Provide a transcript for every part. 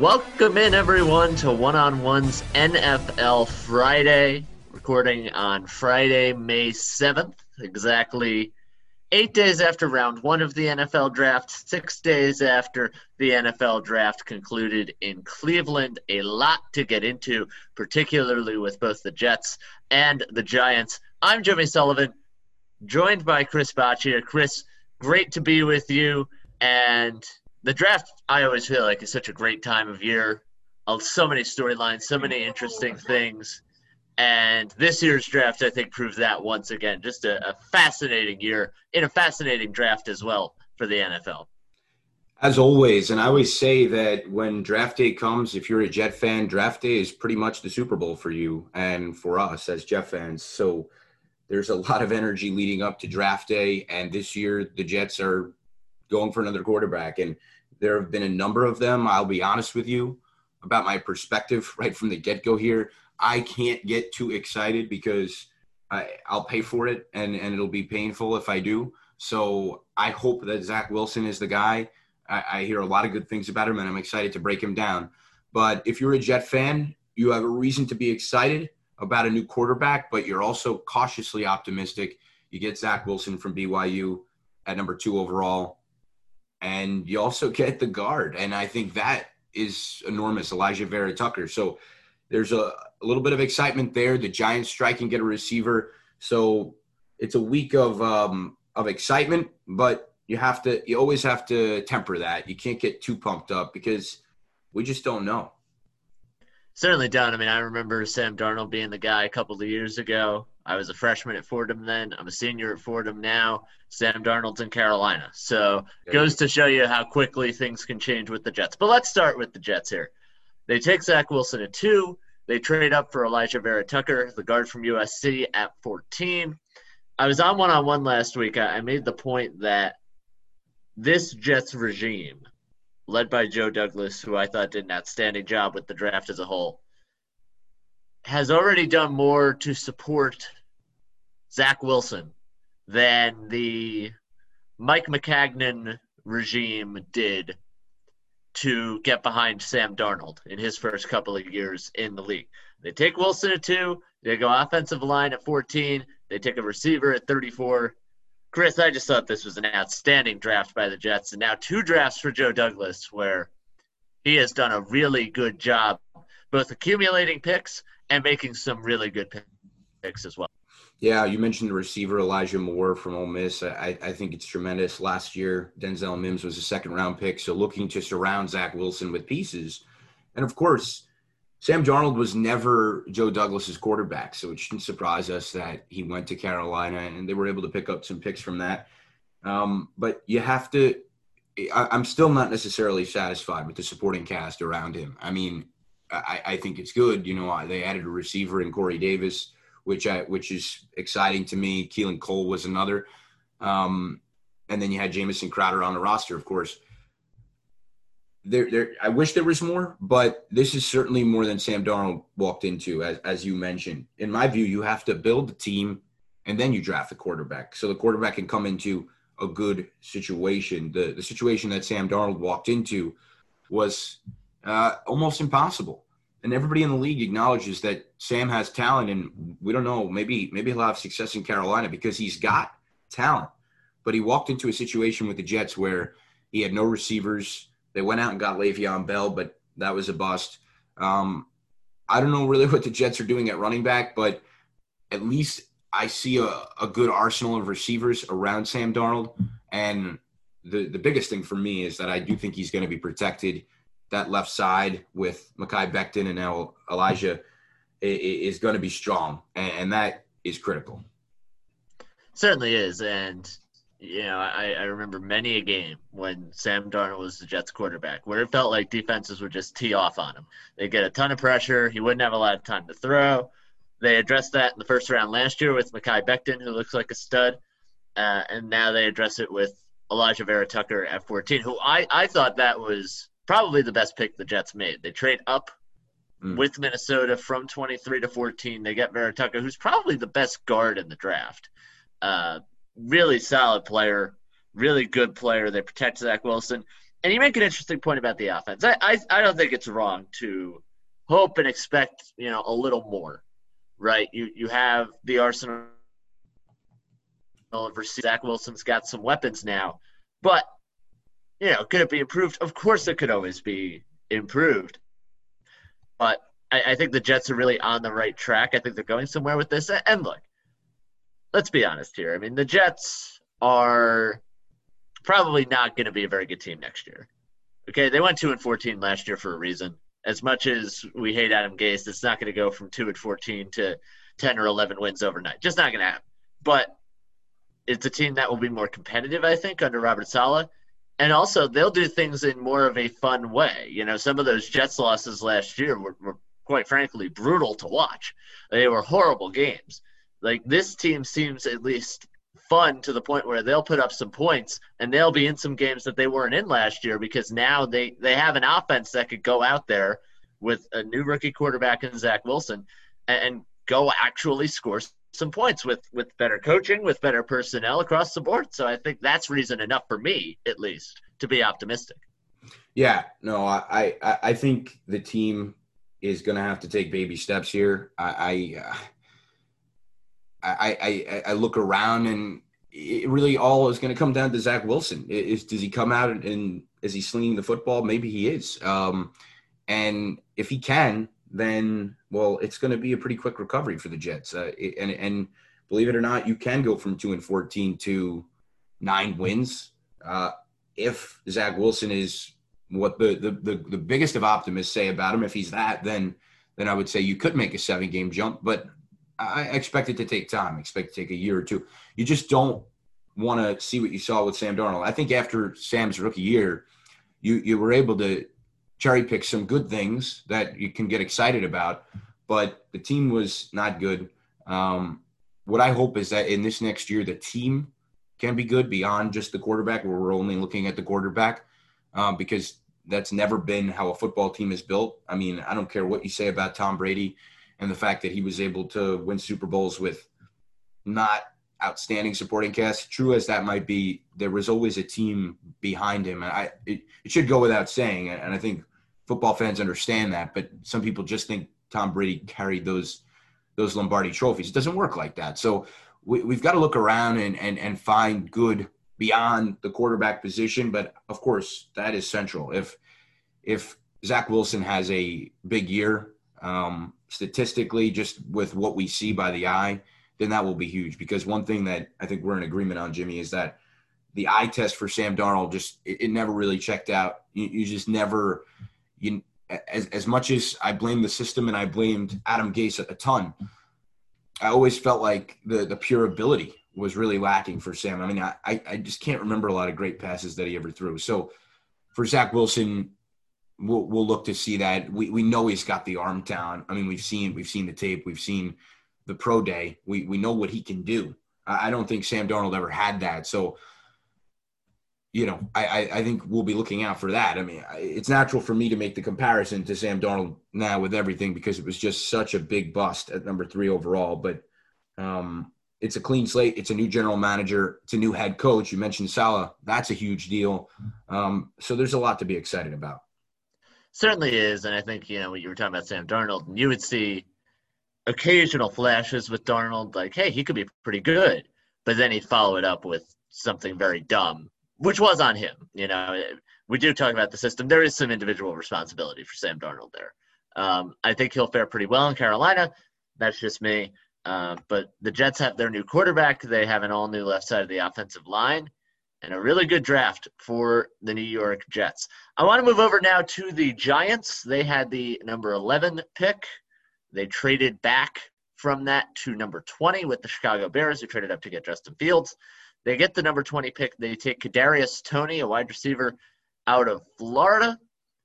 Welcome in, everyone, to One on One's NFL Friday, recording on Friday, May 7th, exactly eight days after round one of the NFL draft, six days after the NFL draft concluded in Cleveland. A lot to get into, particularly with both the Jets and the Giants. I'm Jimmy Sullivan, joined by Chris Boccia. Chris, great to be with you. And the draft, I always feel like is such a great time of year. Of so many storylines, so many interesting things. And this year's draft, I think, proves that once again. Just a, a fascinating year in a fascinating draft as well for the NFL. As always, and I always say that when draft day comes, if you're a Jet fan, draft day is pretty much the Super Bowl for you and for us as Jet fans. So there's a lot of energy leading up to draft day. And this year, the Jets are going for another quarterback. And there have been a number of them. I'll be honest with you about my perspective right from the get go here. I can't get too excited because I, I'll pay for it and, and it'll be painful if I do. So I hope that Zach Wilson is the guy. I, I hear a lot of good things about him and I'm excited to break him down. But if you're a Jet fan, you have a reason to be excited about a new quarterback, but you're also cautiously optimistic. You get Zach Wilson from BYU at number two overall and you also get the guard, and I think that is enormous. Alijah Vera Tucker. So there's a, a little bit of excitement there. The Giants strike and get a receiver. So it's a week of um, of excitement, but you have to you always have to temper that. You can't get too pumped up because we just don't know. Certainly don't. I mean, I remember Sam Darnold being the guy a couple of years ago I was a freshman at Fordham then. I'm a senior at Fordham now. Sam Darnold's in Carolina. So goes to show you how quickly things can change with the Jets. But let's start with the Jets here. They take Zach Wilson at two. They trade up for Alijah Vera Tucker, the guard from USC, at 14. I was on one on one last week. I made the point that this Jets regime, led by Joe Douglas, who I thought did an outstanding job with the draft as a whole, has already done more to support Zach Wilson than the Mike Maccagnan regime did to get behind Sam Darnold in his first couple of years in the league. They take Wilson at two, they go offensive line at 14, they take a receiver at 34. Chris, I just thought this was an outstanding draft by the Jets, and now two drafts for Joe Douglas where he has done a really good job both accumulating picks and making some really good picks as well. Yeah, you mentioned the receiver Elijah Moore from Ole Miss. I, I think it's tremendous. Last year, Denzel Mims was a second round pick, so looking to surround Zach Wilson with pieces, and of course, Sam Darnold was never Joe Douglas's quarterback, so it shouldn't surprise us that he went to Carolina and they were able to pick up some picks from that. Um, but you have to. I, I'm still not necessarily satisfied with the supporting cast around him. I mean, I, I think it's good. You know, they added a receiver in Corey Davis, which I which is exciting to me. Keelan Cole was another, um, and then you had Jamison Crowder on the roster, of course. There, there. I wish there was more, but this is certainly more than Sam Darnold walked into, as as you mentioned. In my view, you have to build the team, and then you draft the quarterback, so the quarterback can come into a good situation. The the situation that Sam Darnold walked into was uh, almost impossible. And everybody in the league acknowledges that Sam has talent, and we don't know. Maybe maybe he'll have success in Carolina because he's got talent. But he walked into a situation with the Jets where he had no receivers. They went out and got Le'Veon Bell, but that was a bust. Um, I don't know really what the Jets are doing at running back, but at least I see a, a good arsenal of receivers around Sam Darnold. And the, the biggest thing for me is that I do think he's going to be protected that left side with Mekhi Becton and now Alijah is going to be strong, and that is critical. Certainly is, and you know I, I remember many a game when Sam Darnold was the Jets quarterback, where it felt like defenses would just tee off on him. They get a ton of pressure. He wouldn't have a lot of time to throw. They addressed that in the first round last year with Mekhi Becton, who looks like a stud, uh, and now they address it with Alijah Vera Tucker at 14, who I, I thought that was probably the best pick the Jets made. They trade up mm. with Minnesota from 23 to 14. They get Vera Tucker, who's probably the best guard in the draft. Uh, really solid player, really good player. They protect Zach Wilson. and you make an interesting point about the offense. I, I, I don't think it's wrong to hope and expect, you know, a little more, right? You you have the arsenal Zach Wilson's got some weapons now, but you know, could it be improved? Of course, it could always be improved. But I, I think the Jets are really on the right track. I think they're going somewhere with this. And look, let's be honest here. I mean, the Jets are probably not going to be a very good team next year. Okay, they went two and fourteen last year for a reason. As much as we hate Adam Gase, it's not going to go from two and fourteen to ten or eleven wins overnight. Just not going to happen. But it's a team that will be more competitive, I think, under Robert Saleh. And also, they'll do things in more of a fun way. You know, some of those Jets losses last year were, were quite frankly brutal to watch. They were horrible games. Like this team seems at least fun to the point where they'll put up some points and they'll be in some games that they weren't in last year because now they they have an offense that could go out there with a new rookie quarterback in Zach Wilson and, and go actually score some points with with better coaching, with better personnel across the board. So I think that's reason enough for me, at least, to be optimistic. Yeah, no, I I, I think the team is going to have to take baby steps here. I I, uh, I I, I look around and it really all is going to come down to Zach Wilson. Is does he come out and is he slinging the football? Maybe he is. Um, and if he can, then well, it's going to be a pretty quick recovery for the Jets. Uh, and and believe it or not, you can go from two and fourteen to nine wins uh, if Zach Wilson is what the, the the the biggest of optimists say about him. If he's that, then then I would say you could make a seven game jump, but I expect it to take time. Expect to take a year or two. You just don't want to see what you saw with Sam Darnold. I think after Sam's rookie year, you you were able to cherry pick some good things that you can get excited about, but the team was not good. Um, what I hope is that in this next year, the team can be good beyond just the quarterback, where we're only looking at the quarterback, um, because that's never been how a football team is built. I mean, I don't care what you say about Tom Brady and the fact that he was able to win Super Bowls with not outstanding supporting cast. True as that might be, there was always a team behind him. And I it, it should go without saying, and I think football fans understand that. But some people just think Tom Brady carried those those Lombardi trophies. It doesn't work like that. So we, we've got to look around and and and find good beyond the quarterback position. But of course, that is central. If if Zach Wilson has a big year, um, statistically, just with what we see by the eye, then that will be huge. Because one thing that I think we're in agreement on, Jimmy, is that the eye test for Sam Darnold just it, it never really checked out. You, you, just never you as as much as I blame the system and I blamed Adam Gase a, a ton. I always felt like the the pure ability was really lacking for Sam. I mean, I I just can't remember a lot of great passes that he ever threw. So for Zach Wilson, we'll, we'll look to see that. We, we know he's got the arm talent. I mean, we've seen we've seen the tape, we've seen the pro day. We we know what he can do. I, I don't think Sam Darnold ever had that. So, you know, I, I, think we'll be looking out for that. I mean, it's natural for me to make the comparison to Sam Darnold now with everything because it was just such a big bust at number three overall. But um, it's a clean slate. It's a new general manager. It's a new head coach. You mentioned Saleh. That's a huge deal. Um, so there's a lot to be excited about certainly is. And I think, you know, you were talking about Sam Darnold, and you would see occasional flashes with Darnold, like, hey, he could be pretty good. But then he'd follow it up with something very dumb, which was on him. You know, we do talk about the system. There is some individual responsibility for Sam Darnold there. Um, I think he'll fare pretty well in Carolina. That's just me. Uh, but the Jets have their new quarterback. They have an all new left side of the offensive line and a really good draft for the New York Jets. I want to move over now to the Giants. They had the number 11 pick. They traded back from that to number 20 with the Chicago Bears, who traded up to get Justin Fields. They get the number 20 pick. They take Kadarius Toney, a wide receiver out of Florida.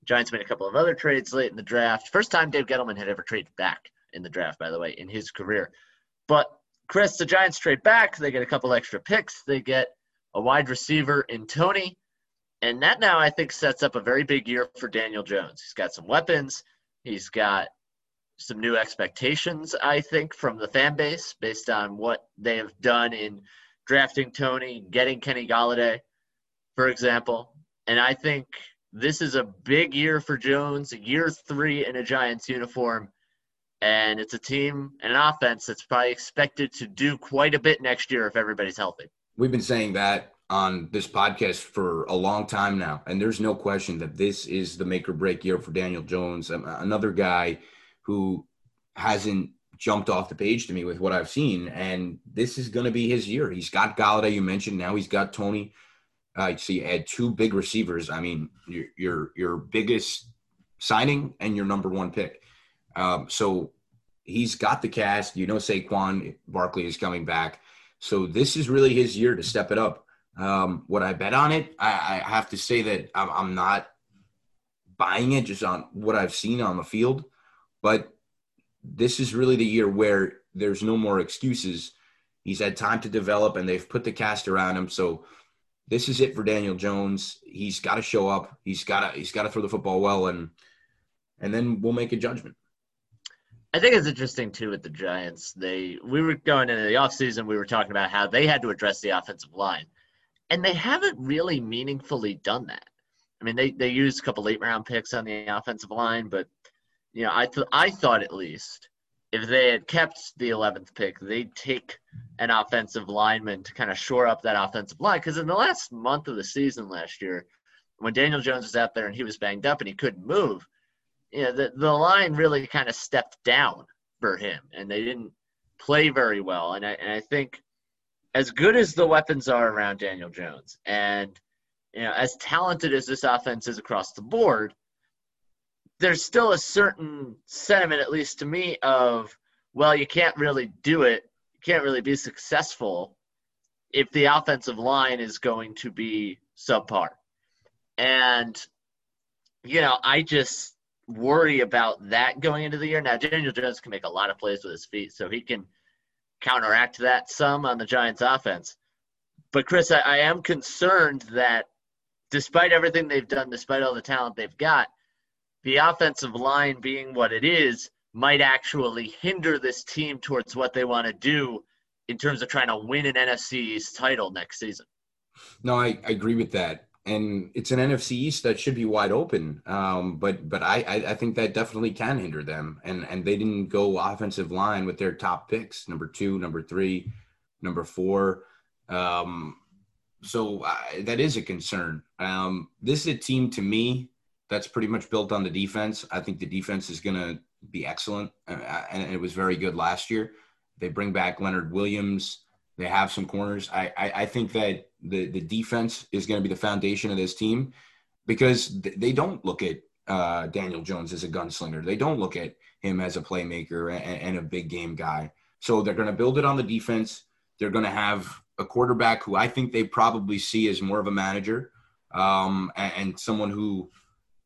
Giants made a couple of other trades late in the draft. First time Dave Gettleman had ever traded back in the draft, by the way, in his career. But Chris, the Giants trade back. They get a couple extra picks. They get a wide receiver in Tony. And that now I think sets up a very big year for Daniel Jones. He's got some weapons. He's got some new expectations, I think, from the fan base based on what they have done in drafting Toney, getting Kenny Golladay, for example. And I think this is a big year for Jones, year three in a Giants uniform. And it's a team and an offense that's probably expected to do quite a bit next year if everybody's healthy. We've been saying that on this podcast for a long time now. And there's no question that this is the make or break year for Daniel Jones, um, another guy who hasn't jumped off the page to me with what I've seen. And this is going to be his year. He's got Golladay, you mentioned. Now he's got Toney. Uh, so you add two big receivers. I mean, your your, your biggest signing and your number one pick. Um, so he's got the cast. You know, Saquon Barkley is coming back. So this is really his year to step it up. Um, would I bet on it? I, I have to say that I'm, I'm not buying it just on what I've seen on the field. But this is really the year where there's no more excuses. He's had time to develop, and they've put the cast around him. So this is it for Daniel Jones. He's got to show up. He's got to he's got to throw the football well, and and then we'll make a judgment. I think it's interesting too with the Giants. They we were going into the offseason, we were talking about how they had to address the offensive line. And they haven't really meaningfully done that. I mean, they, they used a couple late round picks on the offensive line, but you know, I th- I thought at least if they had kept the 11th pick, they'd take an offensive lineman to kind of shore up that offensive line. Because in the last month of the season last year, when Daniel Jones was out there and he was banged up and he couldn't move, you know, the, the line really kind of stepped down for him and they didn't play very well. And I, and I think as good as the weapons are around Daniel Jones and you know, as talented as this offense is across the board, there's still a certain sentiment, at least to me, of well, you can't really do it, you can't really be successful if the offensive line is going to be subpar. And you know, I just worry about that going into the year. Now, Daniel Jones can make a lot of plays with his feet, so he can counteract that some on the Giants' offense. But Chris, I, I am concerned that despite everything they've done, despite all the talent they've got, the offensive line being what it is might actually hinder this team towards what they want to do in terms of trying to win an NFC East title next season. No, I, I agree with that and it's an NFC East that should be wide open. Um, but but I, I think that definitely can hinder them. And and they didn't go offensive line with their top picks, number two, number three, number four. Um, so uh, that is a concern. Um, this is a team to me that's pretty much built on the defense. I think the defense is going to be excellent, uh, and it was very good last year. They bring back Leonard Williams. They have some corners. I, I, I think that the, the defense is going to be the foundation of this team because they don't look at uh, Daniel Jones as a gunslinger. They don't look at him as a playmaker and, and a big game guy. So they're going to build it on the defense. They're going to have a quarterback who I think they probably see as more of a manager um, and, and, someone who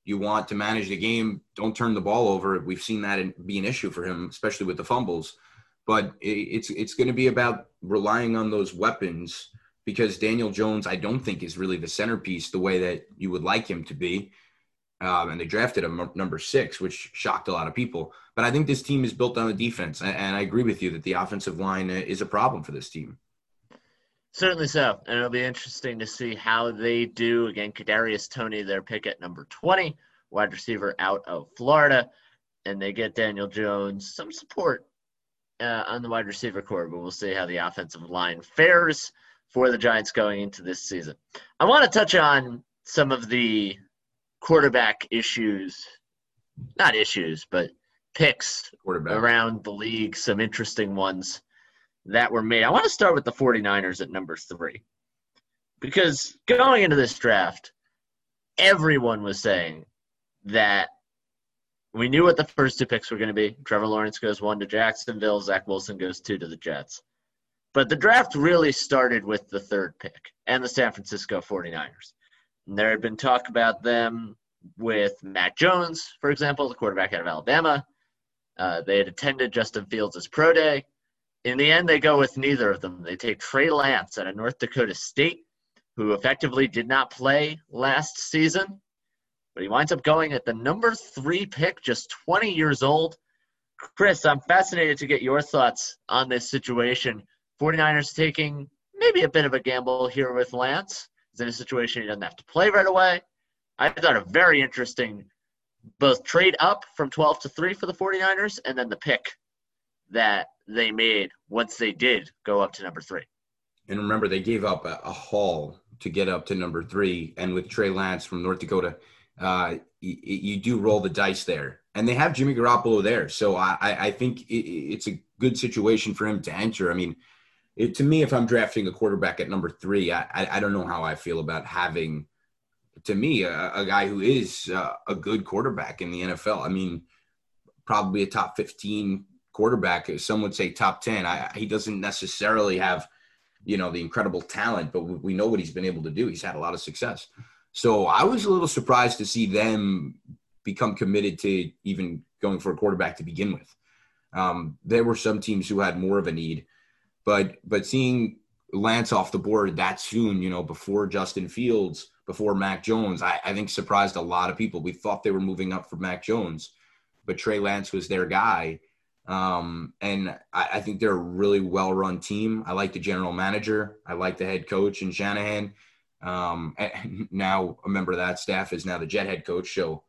you want to manage the game. Don't turn the ball over. We've seen that be an issue for him, especially with the fumbles but it's it's going to be about relying on those weapons because Daniel Jones, I don't think is really the centerpiece the way that you would like him to be. Um, and they drafted him number six, which shocked a lot of people. But I think this team is built on the defense, and I agree with you that the offensive line is a problem for this team. Certainly so, and it'll be interesting to see how they do. Again, Kadarius Toney, their pick at number twenty, wide receiver out of Florida, and they get Daniel Jones some support uh, on the wide receiver corps, but we'll see how the offensive line fares for the Giants going into this season. I want to touch on some of the quarterback issues, not issues, but picks around the league, some interesting ones that were made. I want to start with the 49ers at number three. Because going into this draft, everyone was saying that we knew what the first two picks were going to be. Trevor Lawrence goes one to Jacksonville. Zach Wilson goes two to the Jets. But the draft really started with the third pick and the San Francisco 49ers. And there had been talk about them with Mac Jones, for example, the quarterback out of Alabama. Uh, they had attended Justin Fields' pro day. In the end, they go with neither of them. They take Trey Lance out of North Dakota State, who effectively did not play last season but he winds up going at the number three pick, just 20 years old. Chris, I'm fascinated to get your thoughts on this situation. 49ers taking maybe a bit of a gamble here with Lance. He's in a situation he doesn't have to play right away. I thought a very interesting both trade up from 12 to 3 for the 49ers and then the pick that they made once they did go up to number 3. And remember, they gave up a, a haul to get up to number three. And with Trey Lance from North Dakota, uh, you, you, do roll the dice there. And they have Jimmy Garoppolo there. So I, I think it, it's a good situation for him to enter. I mean, it, to me, if I'm drafting a quarterback at number three, I, I, I don't know how I feel about having, to me, a, a guy who is uh, a good quarterback in the NFL. I mean, probably a top 15 quarterback. Some would say top 10. I, he doesn't necessarily have – you know the incredible talent, but we know what he's been able to do. He's had a lot of success. So I was a little surprised to see them become committed to even going for a quarterback to begin with. Um, there were some teams who had more of a need, but but seeing Lance off the board that soon, you know, before Justin Fields, before Mac Jones, I, I think surprised a lot of people. We thought they were moving up for Mac Jones, but Trey Lance was their guy. Um, and I, I, think they're a really well run team. I like the general manager. I like the head coach and Shanahan. Um, now a member of that staff is now the Jet head coach. So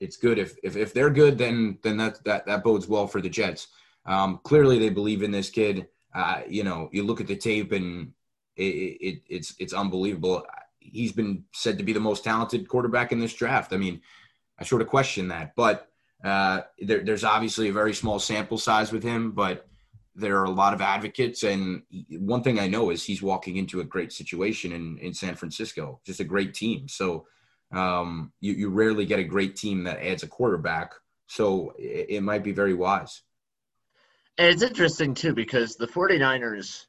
it's good if, if, if they're good, then, then that, that, that bodes well for the Jets. Um, clearly they believe in this kid. Uh, you know, you look at the tape and it, it, it's, it's unbelievable. He's been said to be the most talented quarterback in this draft. I mean, I sort of question that, but uh, there, there's obviously a very small sample size with him, but there are a lot of advocates. And one thing I know is he's walking into a great situation in, in San Francisco, just a great team. So um, you, you rarely get a great team that adds a quarterback. So it, it might be very wise. And it's interesting, too, because the 49ers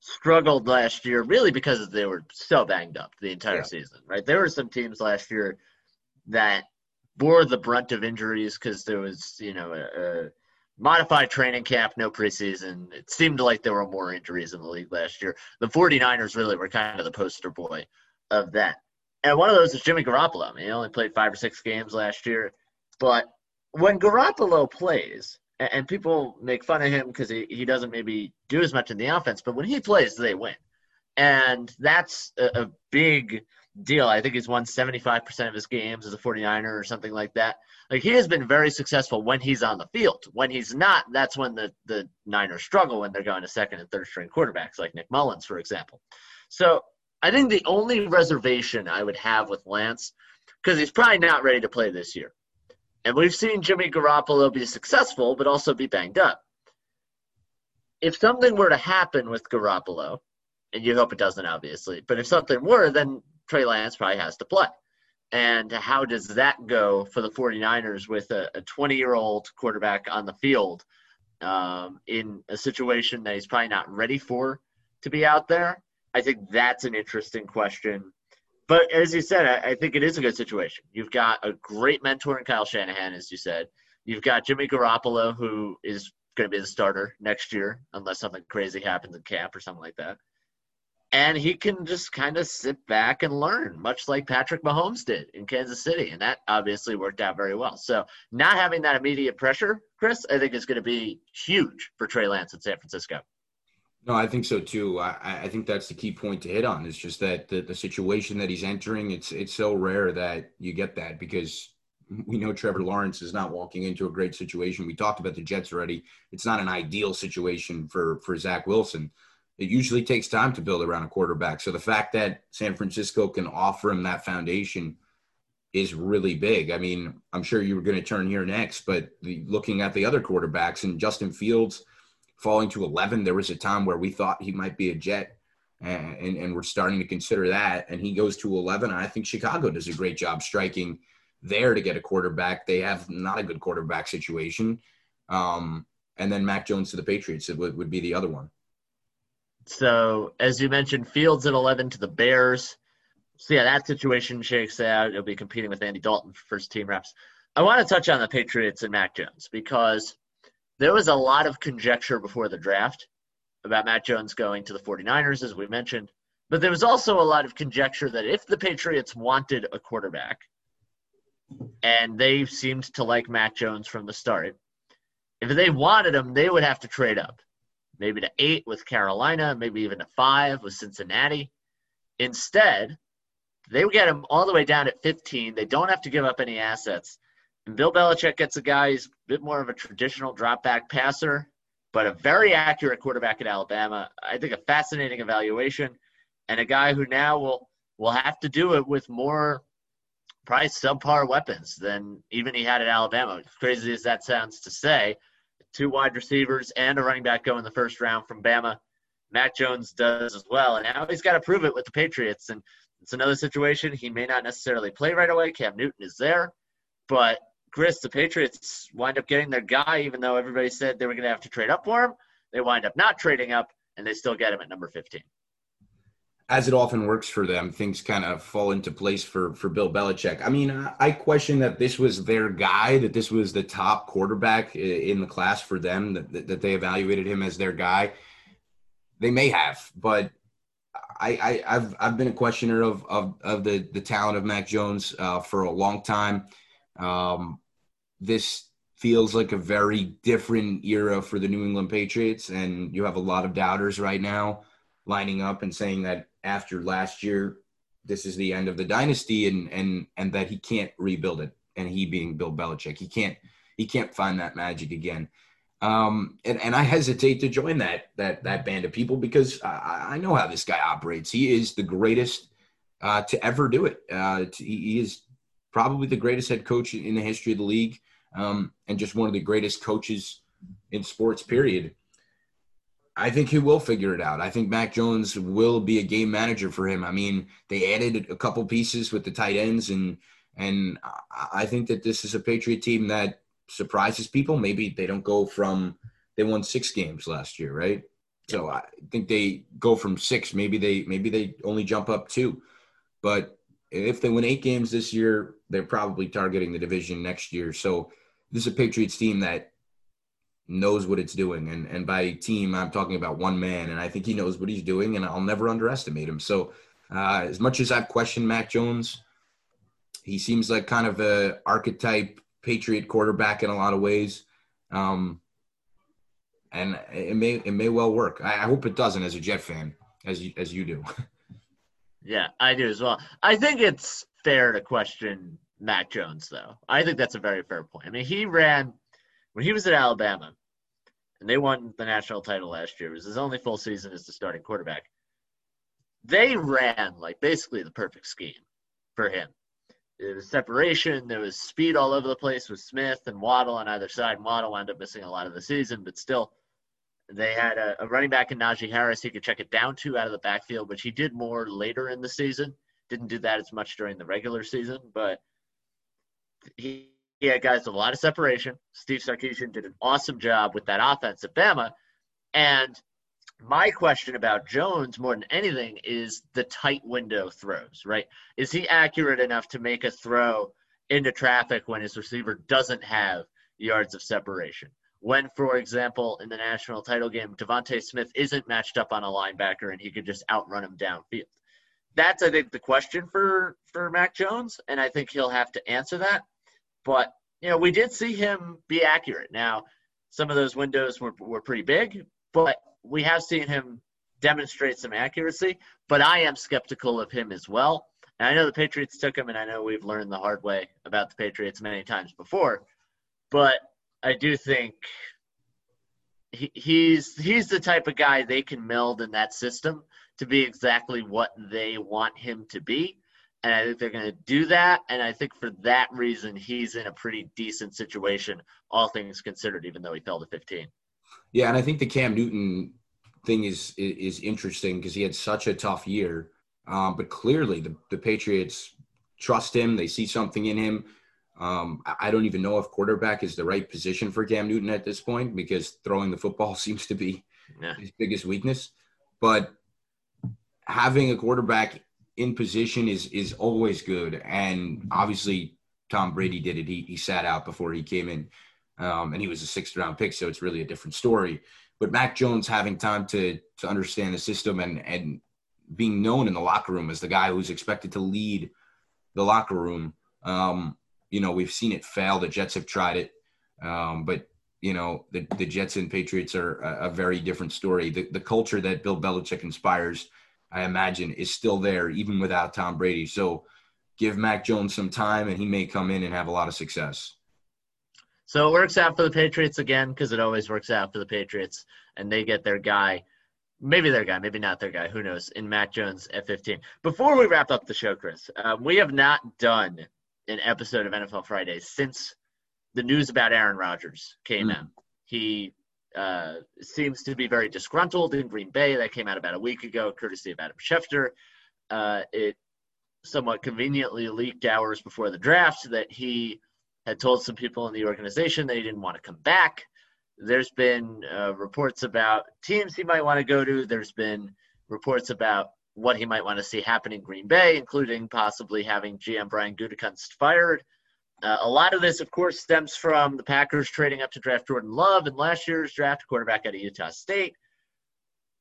struggled last year really because they were so banged up the entire yeah. season, right? There were some teams last year that bore the brunt of injuries because there was, you know, a, a, modified training camp, no preseason. It seemed like there were more injuries in the league last year. The 49ers really were kind of the poster boy of that. And one of those is Jimmy Garoppolo. I mean, he only played five or six games last year. But when Garoppolo plays, and people make fun of him because he, he doesn't maybe do as much in the offense, but when he plays, they win. And that's a, a big – deal. I think he's won 75% of his games as a 49er or something like that. Like he has been very successful when he's on the field. When he's not, that's when the, the Niners struggle when they're going to second and third string quarterbacks like Nick Mullens, for example. So I think the only reservation I would have with Lance, because he's probably not ready to play this year. And we've seen Jimmy Garoppolo be successful, but also be banged up. If something were to happen with Garoppolo, and you hope it doesn't, obviously, but if something were, then Trey Lance probably has to play. And how does that go for the 49ers with a 20 year old quarterback on the field um, in a situation that he's probably not ready for to be out there? I think that's an interesting question. But as you said, I, I think it is a good situation. You've got a great mentor in Kyle Shanahan, as you said. You've got Jimmy Garoppolo, who is going to be the starter next year, unless something crazy happens in camp or something like that and he can just kind of sit back and learn, much like Patrick Mahomes did in Kansas City, and that obviously worked out very well. So, not having that immediate pressure, Chris, I think is going to be huge for Trey Lance in San Francisco. No, I think so too. I, I think that's the key point to hit on. Is just that the, the situation that he's entering, it's it's so rare that you get that because we know Trevor Lawrence is not walking into a great situation. We talked about the Jets already. It's not an ideal situation for for Zach Wilson it usually takes time to build around a quarterback. So the fact that San Francisco can offer him that foundation is really big. I mean, I'm sure you were going to turn here next, but the, looking at the other quarterbacks and Justin Fields falling to 11, there was a time where we thought he might be a Jet, and, and, we're starting to consider that. And he goes to 11. I think Chicago does a great job striking there to get a quarterback. They have not a good quarterback situation. Um, and then Mac Jones to the Patriots would, would be the other one. So, as you mentioned, Fields at 11 to the Bears. So, yeah, that situation shakes out. He'll be competing with Andy Dalton for first team reps. I want to touch on the Patriots and Mac Jones because there was a lot of conjecture before the draft about Mac Jones going to the 49ers, as we mentioned. But there was also a lot of conjecture that if the Patriots wanted a quarterback, and they seemed to like Mac Jones from the start, if they wanted him, they would have to trade up maybe to eight with Carolina, maybe even to five with Cincinnati. Instead, They get him all the way down at 15. They don't have to give up any assets. And Bill Belichick gets a guy who's a bit more of a traditional drop back passer, but a very accurate quarterback at Alabama. I think a fascinating evaluation, and a guy who now will will have to do it with more probably subpar weapons than even he had at Alabama. Crazy as that sounds to say, two wide receivers and a running back go in the first round from Bama. Mac Jones does as well, and now he's got to prove it with the Patriots. And it's another situation. He may not necessarily play right away. Cam Newton is there, but Chris, the Patriots wind up getting their guy, even though everybody said they were going to have to trade up for him. They wind up not trading up, and they still get him at number 15 as it often works for them, things kind of fall into place for for Bill Belichick. I mean, I question that this was their guy, that this was the top quarterback in the class for them, that, that they evaluated him as their guy. They may have, but I, I have I've been a questioner of of, of the the talent of Mac Jones uh, for a long time. Um, this feels like a very different era for the New England Patriots, and you have a lot of doubters right now lining up and saying that after last year, this is the end of the dynasty, and and and that he can't rebuild it. And he being Bill Belichick, he can't he can't find that magic again. Um, and, and I hesitate to join that that that band of people because I, I know how this guy operates. He is the greatest uh, to ever do it. Uh, to, he is probably the greatest head coach in the history of the league, um, and just one of the greatest coaches in sports. Period. I think he will figure it out. I think Mac Jones will be a game manager for him. I mean, they added a couple pieces with the tight ends, and and I think that this is a Patriot team that surprises people. Maybe they don't go from they won six games last year, right? So I think they go from six. Maybe they maybe they only jump up two, but if they win eight games this year, they're probably targeting the division next year. So this is a Patriots team that knows what it's doing. And and by team, I'm talking about one man, and I think he knows what he's doing, and I'll never underestimate him. So uh, as much as I've questioned Mac Jones, he seems like kind of a archetype Patriot quarterback in a lot of ways. Um, and it may it may well work. I, I hope it doesn't as a Jet fan, as you as you do. yeah, I do as well. I think it's fair to question Mac Jones, though. I think that's a very fair point. I mean, he ran when he was at Alabama and they won the national title last year. It was his only full season as the starting quarterback. They ran like basically the perfect scheme for him. There was separation, there was speed all over the place with Smith and Waddle on either side. Waddle wound up missing a lot of the season, but still, they had a, a running back in Najee Harris he could check it down to out of the backfield, which he did more later in the season. Didn't do that as much during the regular season, but he had guys with a lot of separation. Steve Sarkisian did an awesome job with that offense at Bama. And my question about Jones more than anything is the tight window throws, right? Is he accurate enough to make a throw into traffic when his receiver doesn't have yards of separation? When, for example, in the national title game, DeVonta Smith isn't matched up on a linebacker and he could just outrun him downfield. That's, I think, the question for for Mac Jones, and I think he'll have to answer that. But you know, we did see him be accurate. Now, some of those windows were were pretty big, but we have seen him demonstrate some accuracy. But I am skeptical of him as well. And I know the Patriots took him, and I know we've learned the hard way about the Patriots many times before. But I do think he, he's he's the type of guy they can meld in that system to be exactly what they want him to be and I think they're going to do that. And I think for that reason, he's in a pretty decent situation, all things considered, even though he fell to 15. Yeah, and I think the Cam Newton thing is is, interesting because he had such a tough year, um, but clearly the, the Patriots trust him. They see something in him. Um, I don't even know if quarterback is the right position for Cam Newton at this point because throwing the football seems to be yeah. his biggest weakness. But having a quarterback in position is is always good. And obviously, Tom Brady did it. He he sat out before he came in, um, and he was a sixth round pick, so it's really a different story. But Mac Jones having time to to understand the system and and being known in the locker room as the guy who's expected to lead the locker room. Um, you know, we've seen it fail. The Jets have tried it, um, but you know, the, the Jets and Patriots are a, a very different story. The, the culture that Bill Belichick inspires I imagine, is still there even without Tom Brady. So give Mac Jones some time, and he may come in and have a lot of success. So it works out for the Patriots again because it always works out for the Patriots, and they get their guy, maybe their guy, maybe not their guy, who knows, in Mac Jones at 15. Before we wrap up the show, Chris, um, we have not done an episode of NFL Fridays since the news about Aaron Rodgers came mm. out. He uh, seems to be very disgruntled in Green Bay. That came out about a week ago, courtesy of Adam Schefter. Uh, it somewhat conveniently leaked hours before the draft that he had told some people in the organization that he didn't want to come back. There's been uh, reports about teams he might want to go to. There's been reports about what he might want to see happen in Green Bay, including possibly having GM Brian Gutekunst fired. Uh, a lot of this, of course, stems from the Packers trading up to draft Jordan Love in last year's draft, quarterback out of Utah State.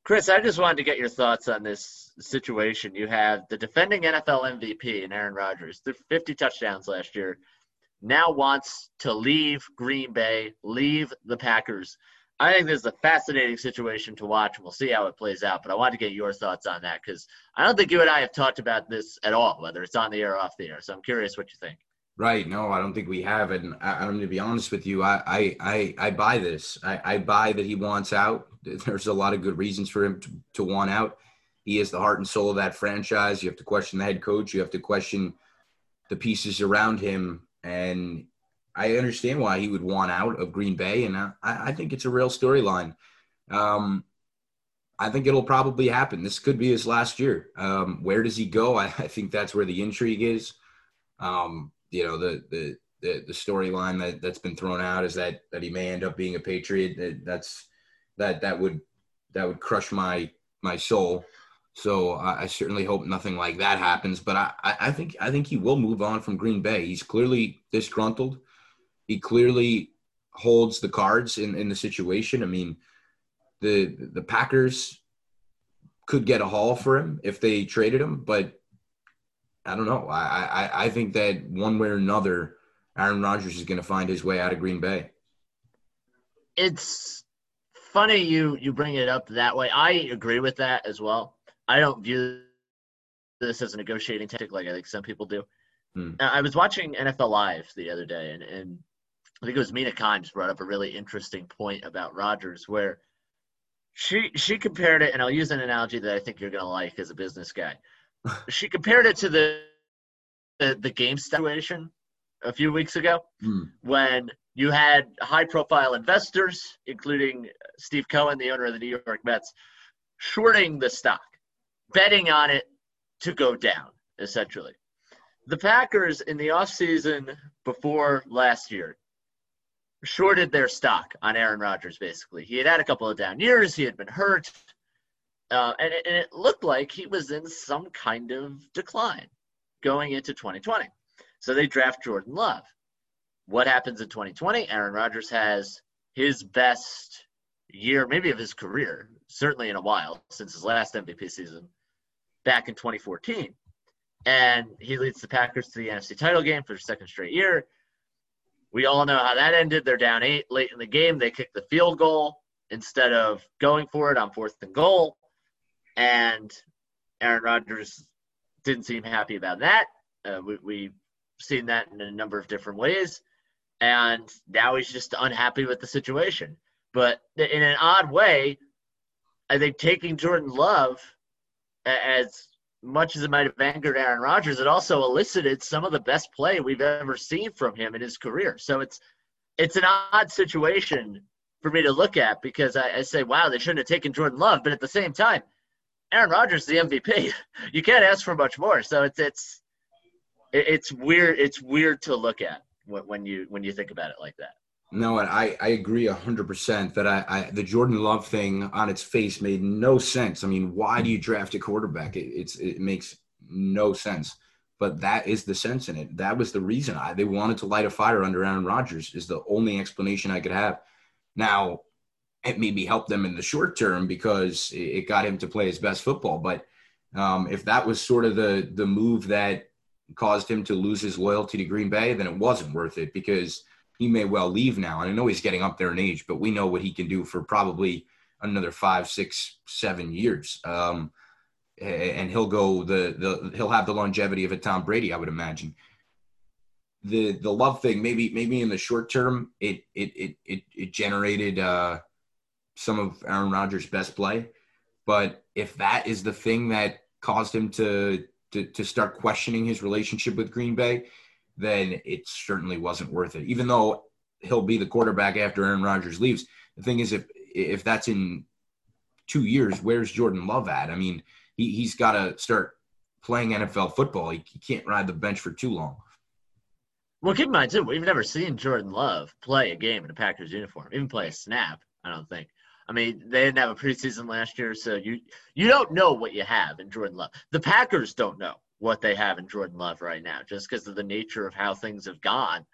Chris, I just wanted to get your thoughts on this situation. You have the defending NFL MVP and Aaron Rodgers, threw 50 touchdowns last year, now wants to leave Green Bay, leave the Packers. I think this is a fascinating situation to watch, we'll see how it plays out. But I wanted to get your thoughts on that because I don't think you and I have talked about this at all, whether it's on the air or off the air. So I'm curious what you think. Right. No, I don't think we have. And I, am going to be honest with you. I, I, I, I buy this. I, I, buy that he wants out. There's a lot of good reasons for him to, to want out. He is the heart and soul of that franchise. You have to question the head coach. You have to question the pieces around him. And I understand why he would want out of Green Bay. And I, I think it's a real storyline. Um, I think it'll probably happen. This could be his last year. Um, where does he go? I, I think that's where the intrigue is. Um, you know the the the, the storyline that that's been thrown out is that that he may end up being a patriot. That, that's that that would that would crush my my soul. So I, I certainly hope nothing like that happens. But I, I think I think he will move on from Green Bay. He's clearly disgruntled. He clearly holds the cards in, in the situation. I mean, the the Packers could get a haul for him if they traded him, but I don't know. I, I, I think that one way or another, Aaron Rodgers is going to find his way out of Green Bay. It's funny you you bring it up that way. I agree with that as well. I don't view this as a negotiating tactic like I think some people do. Hmm. I was watching NFL Live the other day, and, and I think it was Mina Kimes brought up a really interesting point about Rodgers, where she she compared it, and I'll use an analogy that I think you're going to like as a business guy she compared it to the, the the, game situation a few weeks ago hmm. when you had high profile investors, including Steve Cohen, the owner of the New York Mets, shorting the stock, betting on it to go down, essentially. The Packers in the offseason before last year shorted their stock on Aaron Rodgers, basically. He had had a couple of down years, he had been hurt. Uh, and, it, and it looked like he was in some kind of decline going into 2020. So they draft Jordan Love. What happens in 2020? Aaron Rodgers has his best year, maybe of his career, certainly in a while, since his last MVP season back in 2014. And he leads the Packers to the NFC title game for the second straight year. We all know how that ended. They're down eight late in the game. They kick the field goal instead of going for it on fourth and goal and Aaron Rodgers didn't seem happy about that. Uh, we, we've seen that in a number of different ways, and now he's just unhappy with the situation. But in an odd way, I think taking Jordan Love, as much as it might have angered Aaron Rodgers, it also elicited some of the best play we've ever seen from him in his career. So it's it's an odd situation for me to look at because I, I say, wow, they shouldn't have taken Jordan Love, but at the same time, Aaron Rodgers is the MVP. You can't ask for much more. So it's it's it's weird. It's weird to look at when you when you think about it like that. No, and I, I agree hundred percent that I, I the Jordan Love thing on its face made no sense. I mean, why do you draft a quarterback? It, it's it makes no sense. But that is the sense in it. That was the reason I they wanted to light a fire under Aaron Rodgers. Is the only explanation I could have. Now it maybe helped them in the short term because it got him to play his best football. But um, if that was sort of the the move that caused him to lose his loyalty to Green Bay, then it wasn't worth it because he may well leave now. And I know he's getting up there in age, but we know what he can do for probably another five, six, seven years. Um, and he'll go the the he'll have the longevity of a Tom Brady, I would imagine. The the love thing, maybe maybe in the short term, it it it it, it generated uh, some of Aaron Rodgers' best play, but if that is the thing that caused him to to, to start questioning his relationship with Green Bay, then it certainly wasn't worth it. Even though he'll be the quarterback after Aaron Rodgers leaves, the thing is, if if that's in two years, where's Jordan Love at? I mean, he, he's got to start playing NFL football. He, he can't ride the bench for too long. Well, keep in mind too, we've never seen Jordan Love play a game in a Packers uniform, even play a snap. I don't think. I mean, they didn't have a preseason last year, so you you don't know what you have in Jordan Love. The Packers don't know what they have in Jordan Love right now, just because of the nature of how things have gone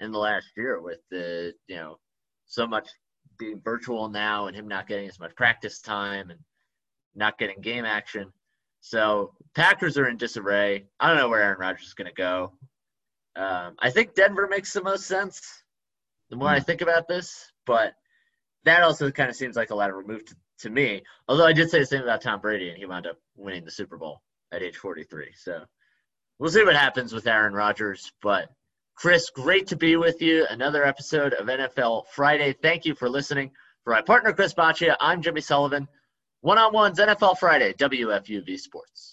in the last year with the you know so much being virtual now and him not getting as much practice time and not getting game action. So Packers are in disarray. I don't know where Aaron Rodgers is going to go. Um, I think Denver makes the most sense the more. I hmm. think about this, but that also kind of seems like a lot of to, to me. Although I did say the same about Tom Brady, and he wound up winning the Super Bowl at age 43. So we'll see what happens with Aaron Rodgers. But Chris, great to be with you. Another episode of NFL Friday. Thank you for listening. For my partner Chris Boccia, I'm Jimmy Sullivan. One on ones NFL Friday, WFUV Sports.